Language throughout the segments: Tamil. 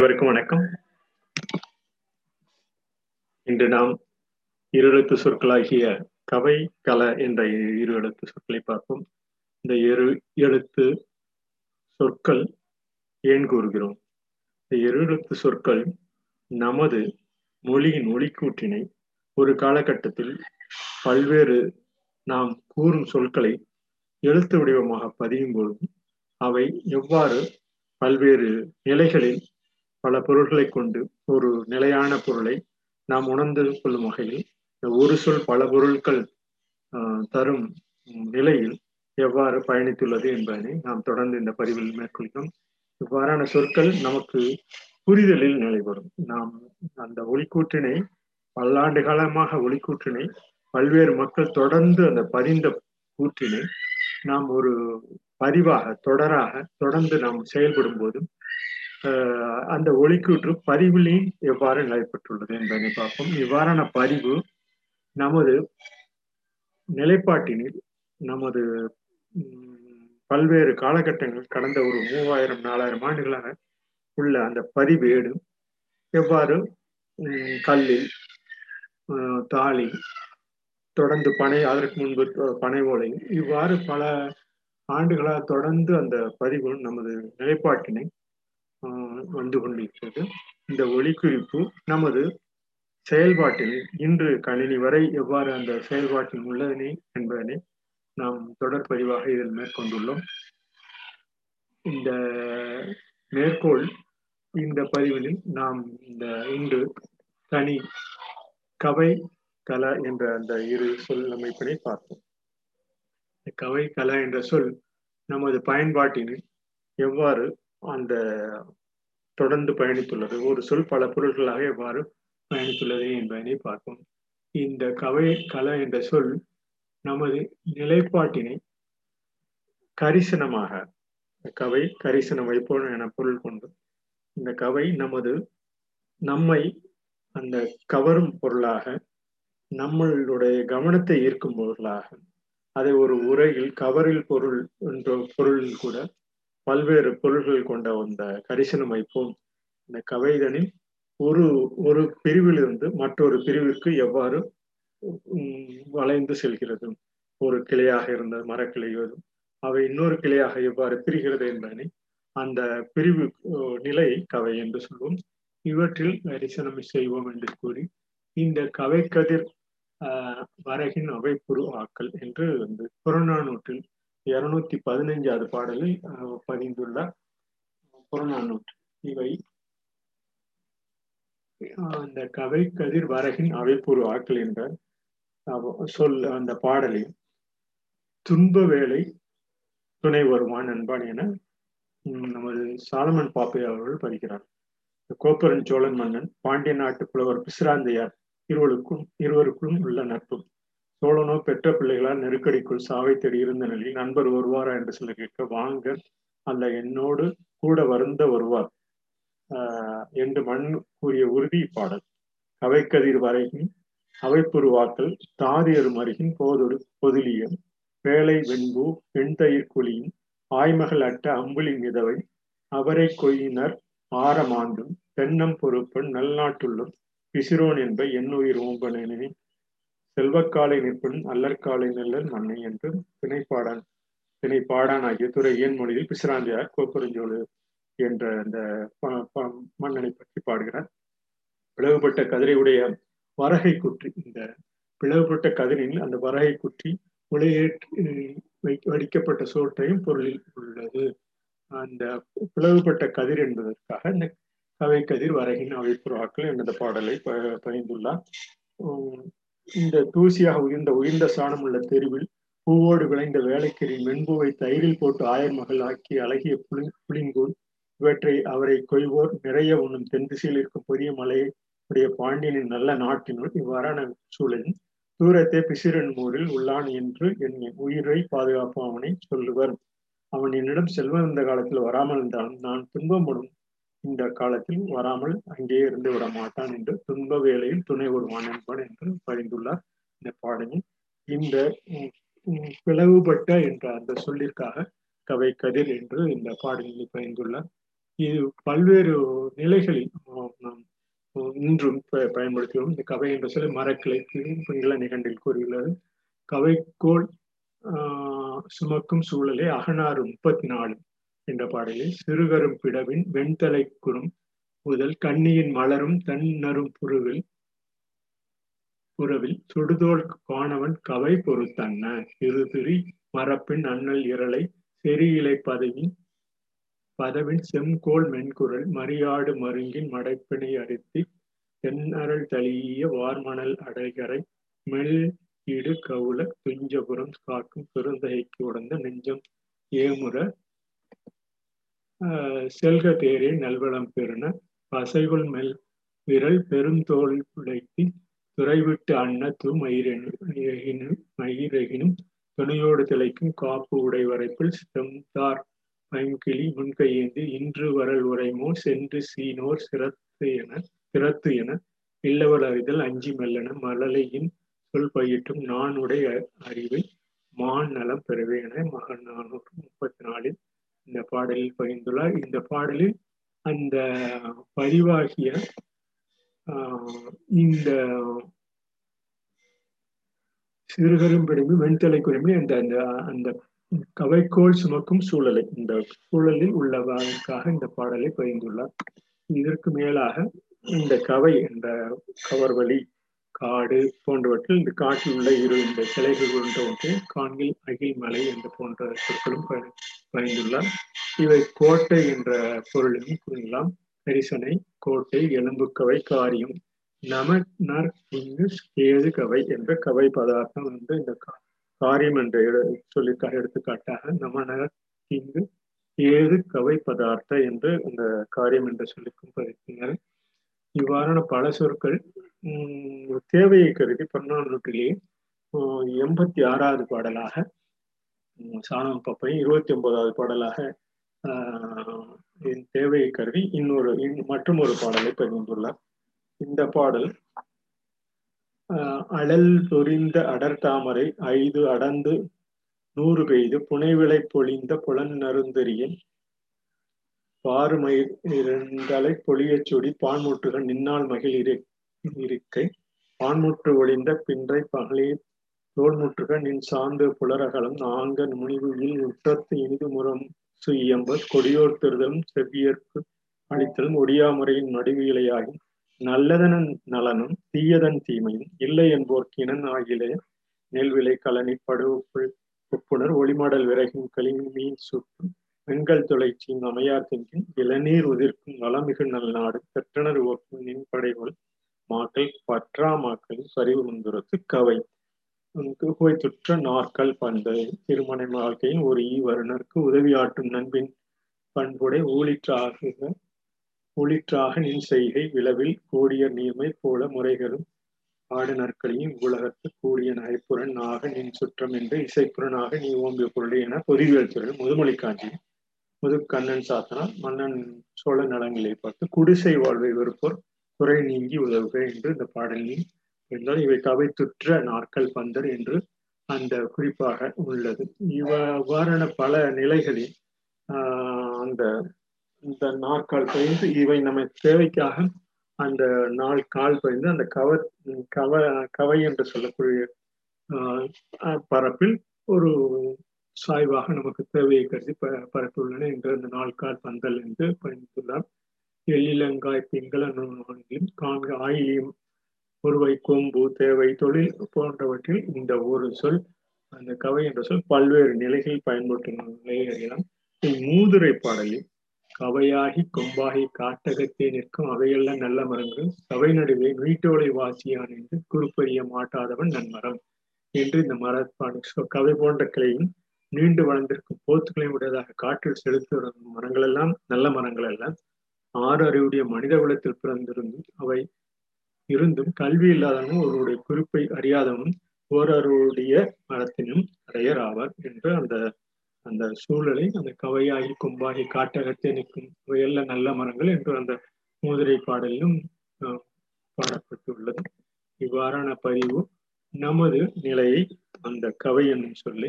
அனைவருக்கும் வணக்கம். இன்று நாம் இருஎழுத்து சொற்களாகிய கவை கல என்ற இரு எழுத்து சொற்களை பார்ப்போம். இந்த இரு எழுத்து சொற்கள் ஏன் கூறுகிறோம்? இந்த இரு எழுத்து சொற்கள் நமது மொழியின் ஒளிக்கூற்றினை ஒரு காலகட்டத்தில் பல்வேறு நாம் கூறும் சொற்களை எழுத்து வடிவமாக பதியும் பொழுது அவை எவ்வாறு பல்வேறு நிலைகளில் பல பொருள்களை கொண்டு ஒரு நிலையான பொருளை நாம் உணர்ந்து கொள்ளும் வகையில் இந்த ஒரு சொல் பல பொருட்கள் தரும் நிலையில் எவ்வாறு பயணித்துள்ளது என்பதனை நாம் தொடர்ந்து இந்த பதிவில் மேற்கொள்கிறோம். இவ்வாறான சொற்கள் நமக்கு புரிதலில் நிலைபெறும். நாம் அந்த ஒளிக்கூற்றினை பல்லாண்டு காலமாக ஒளிக்கூற்றினை பல்வேறு மக்கள் தொடர்ந்து அந்த பதிந்த கூற்றினை நாம் ஒரு பதிவாக தொடராக தொடர்ந்து நாம் செயல்படும் போதும் அந்த ஒளிக்கூற்று பதிவிலையும் எவ்வாறு நிலைப்பட்டுள்ளது என்பதை பார்ப்போம். இவ்வாறான பதிவு நமது நிலைப்பாட்டினில் நமது பல்வேறு காலகட்டங்கள் கடந்த ஒரு மூவாயிரம் நாலாயிரம் ஆண்டுகளாக உள்ள அந்த பதிவேடு எவ்வாறு கல்லில் தாலி தொடர்ந்து பனை அதற்கு முன்பு பனை ஓலை இவ்வாறு பல ஆண்டுகளாக தொடர்ந்து அந்த பதிவு நமது நிலைப்பாட்டினை வந்து கொண்டிருக்கிறது. இந்த ஒளிக்குறிப்பு நமது செயல்பாட்டில் இன்று கணினி வரை எவ்வாறு அந்த செயல்பாட்டில் உள்ளதனை என்பதனை நாம் தொடர் பதிவாக இதில் மேற்கொண்டுள்ளோம். இந்த மேற்கோள் இந்த பதிவினில் நாம் இந்த இன்று தனி கவை கல என்ற அந்த இரு சொல் அமைப்பினை பார்ப்போம். கவை கல என்ற சொல் நமது பயன்பாட்டினில் எவ்வாறு அந்த தொடர்ந்து பயணித்துள்ளது. ஒரு சொல் பல பொருள்களாக எவ்வாறு பயணித்துள்ளது என்பதனை பார்ப்போம். இந்த கவை கலை என்ற சொல் நமது நிலைப்பாட்டினை கரிசனமாக கவை கரிசன வைப்போம் என பொருள் கொண்டு இந்த கவை நமது நம்மை அந்த கவரும் பொருளாக நம்மளுடைய கவனத்தை ஈர்க்கும் பொருளாக அதை ஒரு உரையில் கவரில் பொருள் என்ற பொருளில் கூட பல்வேறு பொருள்கள் கொண்ட அந்த கரிசனம் வைப்போம். இந்த கவைதனில் ஒரு ஒரு பிரிவிலிருந்து மற்றொரு பிரிவிற்கு எவ்வாறு வளைந்து செல்கிறது? ஒரு கிளையாக இருந்த மரக்கிளையோ அவை இன்னொரு கிளையாக எவ்வாறு பிரிகிறது என்பதனை அந்த பிரிவு நிலை கவை என்று சொல்வோம். இவற்றில் தரிசனம் செய்வோம் என்று கூறி இந்த கவை கதிர் வரகின் அவைப்புரு ஆக்கல் என்று வந்து புறநானூற்றில் இருநூத்தி பதினைஞ்சாவது பாடலில் பதிந்துள்ள புறநானூற்று இவை அந்த கவை கதிர் வரகின் அவைப்பூர்வ ஆக்கள் என்ற சொல் அந்த பாடலில் துன்ப வேலை துணை வருவான் நண்பான் என நமது சாலமன் பாப்பை அவர்கள் பதிக்கிறார் கோப்பரன் சோழன் மன்னன் பாண்டிய நாட்டு புலவர் பிசிராந்தையார் இருவருக்கும் இருவருக்கும் உள்ள நட்பு. சோழனோ பெற்ற பிள்ளைகளால் நெருக்கடிக்குள் சாவை தேடி இருந்த நிலையில் நண்பர் வருவாரா என்று சொல்ல கேட்க வாங்க அல்ல என்னோடு கூட வருந்த வருவார். ஆஹ் என்று மண் கூறிய உறுதி பாடல். கவைக்கதிர் வரைகின் அவைப்புருவாக்கல் தாதியர் மருகின் போதொரு பொதுலியம் வேலை வெண்பு பெண்தயிர் குழியும் ஆய்மகள் அட்ட அம்புலி மிதவை அவரை கொயினர் ஆரமாண்டும் தென்னம் பொறுப்பன் நல்நாட்டுள்ளும் பிசிரோன் என்ப என்னுயிர் ஓம்பனே செல்வக்காலை நிற்பன் அல்லற்காலை நெல்லன் மண்ணை என்று திணைப்பாடான் திணைப்பாடான் ஆகிய துறை ஏன் மொழியில் பிசிராந்தியார் கோப்பரஞ்சோடு என்ற அந்த மன்னனை பற்றி பாடுகிறார். பிளவுபட்ட கதிரையுடைய வரகை குற்றி இந்த பிளவுபட்ட கதிரில் அந்த வரகை குற்றி உலையேற்றி வடிக்கப்பட்ட சோற்றையும் பொருளில் உள்ளது. அந்த பிளவுபட்ட கதிர் என்பதற்காக இந்த கவை கதிர் வரகின் அவைப்புறாக்கள் என்ற பாடலை ப பயந்துள்ளார் இந்த தூசியாக உயிர்ந்த உயிர்ந்த சாணம் உள்ள தெருவில் பூவோடு விளைந்த வேலைக்கறி மென்பூவை தயிரில் போட்டு ஆயர் மகள் ஆக்கி அழகிய புளி புளிங்கூல் இவற்றை அவரை கொய்வோர் நிறைய உண்ணும் தென் திசையில் இருக்கும் பெரிய மலையை உடைய பாண்டியனின் நல்ல நாட்டினுள் இவ்வாறான சூழலில் தூரத்தை பிசிரன் ஊரில் உள்ளான் என்று என் உயிரை பாதுகாப்பு அவனை சொல்லுவர். அவன் என்னிடம் செல்வம் இந்த காலத்தில் வராமல் இருந்தாலும் நான் துன்பப்படும் இந்த காலத்தில் வராமல் அங்கேயே இருந்து விட மாட்டான் என்று துன்ப வேளையில் துணை வருவான் என்பான் என்று பரிந்துள்ளார். இந்த பாடலில் இந்த பிளவுபட்ட என்ற அந்த சொல்லிற்காக கவை கதிர் என்று இந்த பாடலில் பயந்துள்ளார் இது பல்வேறு நிலைகளில் நாம் இன்றும் பயன்படுத்துகிறோம். இந்த கவை என்ற சொல்லி மரக்கிளைக்கு இள நிகண்டில் கூறியுள்ளது. கவைக்கோள் சுமக்கும் சூழலே அகனாறு முப்பத்தி நாலு என்ற பாடலில் சிறுகரும் பிடவின் வெண்தலை குறும் முதல் கண்ணியின் மலரும் தன்னரும் புருவில் புறவில் சுடுதோல் காணவன் கவை பொறுத்தன்ன. திருதிரி மரப்பின் அண்ணல் இரலை செரியிலை பதவின் பதவின் செம்கோல் மென்குரல் மரியாடு மருங்கின் மடைப்பினை அடித்து தென்னரல் தளிய வார்மணல் அடைகரை மெல் இடு கவுல துஞ்சபுரம் காக்கும் பெருந்தகைக்கு உடந்த நெஞ்சம் ஏமுற செல்க தேரே நல்வளம் பெருன பசைகுள் மெல் விரல் பெருந்தோல் உடைத்தி துறைவிட்டு அன்ன து மயிரெனும் மயிரகினும் துணையோடு திளைக்கும் காப்பு உடை வரைப்பில் செம்தார் பைங்கிளி முன்கையேந்து இன்று வரல் உரைமோ சென்று சீனோர் சிறத்து என சிறத்து என இல்லவர் அறிதல் அஞ்சி மெல்லன மழலையின் சொல் பயிட்டும் நான் உடைய அறிவை மான் நலம் பெறவே என மகன் நானூற்று முப்பத்தி நாலில் இந்த பாடலில் பகிர்ந்துள்ளார். இந்த பாடலில் அந்த பதிவாகிய இந்த சிறுகரும்பிடிமி வெண்தலை குருமி அந்த அந்த அந்த கவைக்கோள் சுமக்கும் சூழலை இந்த சூழலில் உள்ளவர்களுக்காக இந்த பாடலை பகிர்ந்துள்ளார். இதற்கு மேலாக இந்த கவை என்ற கவர்வழி காடு போன்றவற்றில் இந்த காட்டில் உள்ள இரு இந்த சிலைகள் போன்றவற்றை காண்கில் அகில் மலை என்ற போன்ற சொற்களும் பயந்துள்ளார். இவை கோட்டை என்ற பொருளையும் கூறலாம். கரிசனை கோட்டை எலும்புக்கவை காரியம். நம நர் இங்கு ஏது கவை என்ற கவை பதார்த்தம் வந்து இந்த காரியம் என்ற சொல்லிக்காக எடுத்துக்காட்டாக நமநர் இங்கு ஏது கவை பதார்த்த என்று அந்த காரியம் என்ற சொல்லிக்கும் பதிப்பினர் இவ்வாறான பல சொற்கள் தேவையை கருதி பன்னாம் நூற்றிலேயே எண்பத்தி ஆறாவது பாடலாக சாணம் பப்பை இருபத்தி ஒன்பதாவது பாடலாக தேவையை கருதி இன்னொரு மற்றும் ஒரு பாடலை பகிர்ந்துள்ளார் இந்த பாடல் அழல் பொறிந்த அடர்தாமரை ஐந்து அடர்ந்து நூறு பெய்து புனைவிளை பொழிந்த புலன் நருந்தெறியன் பாறுமயிர் இரண்டலை பொழியச் சுடி பான்முற்றுகள் நின்னால் மகிழ் இருக்கை. பான்முற்று ஒளிந்த பின்றை பகலில் தோல்முற்றுக நின் சார்ந்து புலரகலம் நாங்க முனிவுயில் உற்றத்து இனிது முறம் சுயம்பர் கொடியோர் திருதலும் செவ்வியற்கு அளித்தலும் ஒடியாமுறையின் நடுவிலையாகி நல்லதன் நலனும் தீயதன் தீமையும் இல்லை என்போர் கிணன் ஆகிலே நெல்விலை கலனி படுவுக்குள் ஒப்புணர் ஒளிமாடல் விறகின் களிமீன் மீன் சுற்றும் வெண்கல் துளைச்சியின் அமையார் திங்கின் இளநீர் உதிர்க்கும் வளமிகு நல்நாடு பெற்றனர் ஓர்க்கும் நின் மாட்டை பற்றாமாக்கள் பற்றா மாக்களின் சரிவு முந்துரத்து கவை. புகைத்துற்ற நாற்கள் பண்பு திருமண வாழ்க்கையின் ஒரு ஈவருணருக்கு உதவியாற்றும் உதவியாட்டும் நண்பின் பண்புடை ஊழிற்றாக ஊழிற்றாக நின் செய்கை விளவில் கூடிய நீர்மை போல முறைகளும் ஆடு நற்களையும் உலகத்து கூடிய நகைப்புறன் ஆக நின் சுற்றம் என்று இசைப்புறனாக நீ ஓம்பிய பொருள் என பொறிவியல் துறையில் முதுமொழி காஞ்சி முது கண்ணன் சாத்தனால் மன்னன் சோழ நலங்களை பார்த்து குடிசை வாழ்வை வெறுப்போர் குறை நீங்கி உதவுக என்று இந்த பாடலில் என்றால் இவை கவைத்துற்ற நாட்கள் பந்தர் என்று அந்த குறிப்பாக உள்ளது. இவ்வாறான பல நிலைகளில் ஆஹ் அந்த இந்த நாட்கால் பயந்து இவை நம்ம தேவைக்காக அந்த நாள் கால் பயந்து அந்த கவ கவ கவை என்று சொல்லக்கூடிய பரப்பில் ஒரு சாய்வாக நமக்கு தேவையை கருதி ப பரப்பியுள்ளன என்று அந்த நாள் கால் பந்தல் என்று பயந்துள்ளார் எள்ளிலங்காய் பிங்கள நூல்களிலும் காண்க ஆயிலியம் ஒருவை கொம்பு தேவை தொழில் போன்றவற்றில் இந்த ஒரு சொல் அந்த கவை என்ற சொல் பல்வேறு நிலைகளில் பயன்படுத்தும் அறியலாம் மூதுரை பாடலில் கவையாகி கொம்பாகி காட்டகத்தே நிற்கும் அவையெல்லாம் நல்ல மரங்கள் சபை நடுவே வீட்டோலை வாசியான் என்று குறிப்பறிய மாட்டாதவன் நன்மரம் என்று இந்த மரப்பாடு கவை போன்ற கிளையும் நீண்டு வளர்ந்திருக்கும் போத்துக்களையும் உடையதாக காற்றில் செலுத்தி வரும் மரங்கள் எல்லாம் நல்ல மரங்கள் எல்லாம் ஆறு அறிவுடைய மனித குலத்தில் பிறந்திருந்தும் அவை இருந்தும் கல்வி இல்லாதவனும் ஒருவருடைய குறிப்பை அறியாதவனும் ஓரருடைய மரத்தினும் அடையர் ஆவார் என்று அந்த அந்த சூழலை அந்த கவையாகி கொம்பாகி காட்டகத்தை நிற்கும் இவையெல்லாம் நல்ல மரங்கள் என்று அந்த மூதிரை பாடலிலும் பாடப்பட்டுள்ளது. இவ்வாறான பதிவு நமது நிலையை அந்த கவை என்னும் சொல்லி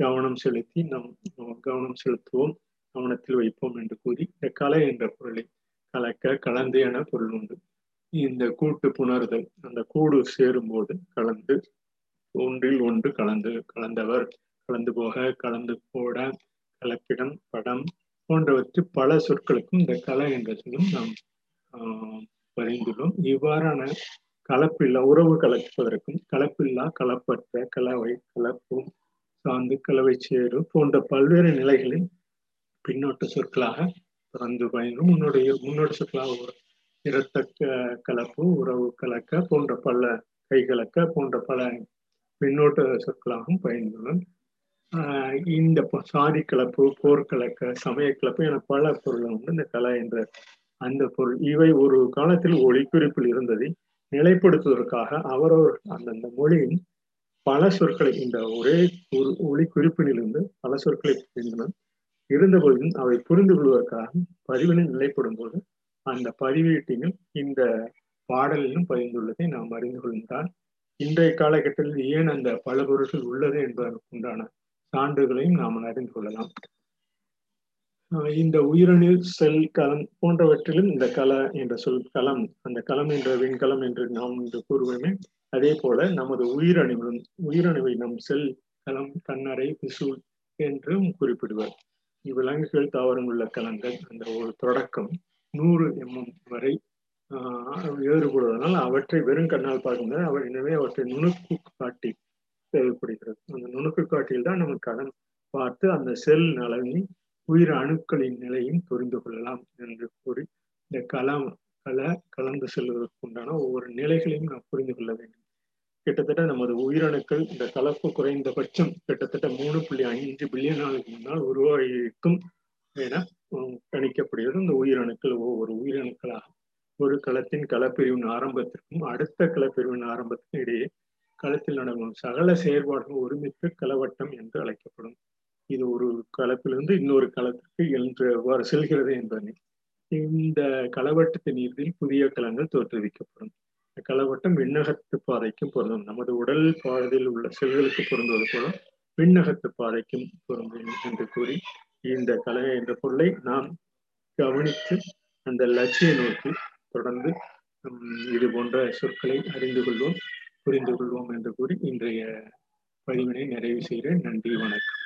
கவனம் செலுத்தி நம் கவனம் செலுத்துவோம். கவனத்தில் வைப்போம் என்று கூறி இந்த கலை என்ற பொருளை கலக்க கலந்து என பொருள் உண்டு. இந்த கூட்டு புணர்தல் அந்த கூடு சேரும்போது கலந்து ஒன்றில் ஒன்று கலந்து கலந்தவர் கலந்து போக கலந்து போட கலப்பிடம் படம் போன்றவற்றை பல சொற்களுக்கும் இந்த கலை என்ற சொல்லும் நாம் பரிந்துள்ளோம். இவ்வாறான கலப்பில்லா உறவு கலப்பதற்கும் கலப்பில்லா கலப்பற்ற கலவை கலப்பும் சார்ந்து கலவை சேரும் போன்ற பல்வேறு நிலைகளில் பின்னோட்ட சொற்களாக பிறந்து பயனும். முன்னுடைய முன்னோட்ட சொற்களாக இரத்த கலப்பு உறவு கலக்க போன்ற பல கை கலக்க போன்ற பல பின்னோட்ட சொற்களாகவும் பயந்துள்ளன இந்த சாதி கலப்பு போர்க்கலக்க சமய கலப்பு என பல பொருள் உண்டு. இந்த கலை என்ற அந்த பொருள். இவை ஒரு காலத்தில் ஒளிக்குறிப்பில் இருந்ததை நிலைப்படுத்துவதற்காக அவரவர் அந்தந்த மொழியின் பல சொற்களை இந்த ஒரே ஒரு ஒளி குறிப்பிலிருந்து பல சொற்களை பிரிந்தனர். இருந்தபோதும் அவை புரிந்து கொள்வதற்காக பதிவினை நிலைப்படும் போது அந்த பதிவேட்டினும் இந்த பாடலிலும் பதிந்துள்ளதை நாம் அறிந்து கொள்கின்றால் இன்றைய காலகட்டத்தில் ஏன் அந்த பல பொருட்கள் உள்ளது என்பதற்கு உண்டான சான்றுகளையும் நாம் அறிந்து கொள்ளலாம். இந்த உயிரணு செல் களம் போன்றவற்றிலும் இந்த கல என்ற சொல் களம் அந்த களம் என்ற விண்கலம் என்று நாம் இன்று கூறுவோமே அதே போல நமது உயிரணுவிலும் உயிரணுவை நம் செல் களம் கண்ணறை விசூல் என்றும் குறிப்பிடுவர். இவ்விலங்குகள் தாவரம் உள்ள கலங்கள் அந்த ஒரு தொடக்கம் நூறு எம்எம் வரை வேறுபடுவதனால் அவற்றை வெறும் கண்ணால் பார்க்கும்போது அவர் எனவே அவற்றை நுணுக்கு காட்டி தேவைப்படுகிறது. அந்த நுணுக்கு காட்டியில் தான் நம்ம கடன் பார்த்து அந்த செல் நலனை உயிர் அணுக்களின் நிலையும் புரிந்து கொள்ளலாம் என்று கூறி இந்த கலம் கல கலந்து செல்வதற்குண்டான ஒவ்வொரு நிலைகளையும் நாம் புரிந்து கொள்ள வேண்டும். கிட்டத்தட்ட நமது உயிரணுக்கள் இந்த கலப்பு குறைந்தபட்சம் கிட்டத்தட்ட மூணு புள்ளி ஐந்து பில்லியன் நாளுக்கு முன்னால் உருவாகியிருக்கும் என கணிக்கப்படுகிறது. இந்த உயிரணுக்கள் ஒவ்வொரு உயிரணுக்களாக ஒரு களத்தின் களப்பிரிவின் ஆரம்பத்திற்கும் அடுத்த களப்பிரிவின் ஆரம்பத்திற்கும் இடையே களத்தில் நடக்கும் சகல செயற்பாடுகள் ஒருமித்து களவட்டம் என்று அழைக்கப்படும். இது ஒரு களத்திலிருந்து இன்னொரு களத்திற்கு என்று எவ்வாறு செல்கிறது என்பதை இந்த களவட்டத்தின் இறுதியில் புதிய களங்கள் தோற்றுவிக்கப்படும். களவட்டம் விண்ணகத்து பாதைக்கும் பொருந்தும். நமது உடல் பாதையில் உள்ள செல்களுக்கு பொருந்துவது போல விண்ணகத்து பாதைக்கும் பொருந்தும் என்று கூறி இந்த கலை என்ற பொருளை நாம் கவனித்து அந்த லட்சிய நோக்கி தொடர்ந்து இது போன்ற சொற்களை அறிந்து கொள்வோம் புரிந்து கொள்வோம் என்று கூறி இன்றைய பதிவினை நிறைவு செய்கிறேன். நன்றி வணக்கம்.